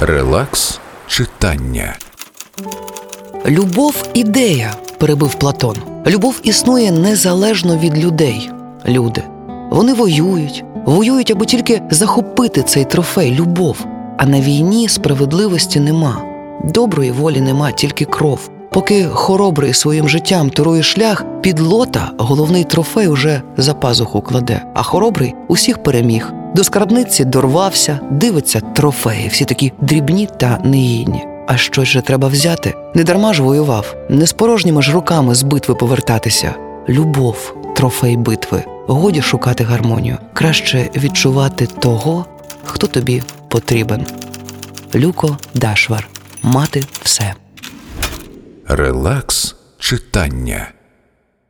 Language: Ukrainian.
Релакс читання. Любов ідея, перебив Платон. Любов існує незалежно від людей. Люди. Вони воюють, воюють, аби тільки захопити цей трофей, любов. А на війні справедливості нема. Доброї волі нема, тільки кров. Поки хоробрий своїм життям торує шлях, підлота головний трофей уже за пазуху кладе, а хоробрий усіх переміг. До скарбниці дорвався, дивиться трофеї, всі такі дрібні та неїдні. А щось же треба взяти. Не дарма ж воював, не з порожніми ж руками з битви повертатися. Любов, трофей битви. Годі шукати гармонію. Краще відчувати того, хто тобі потрібен. Люко Дашвар. Мати все. Релакс читання.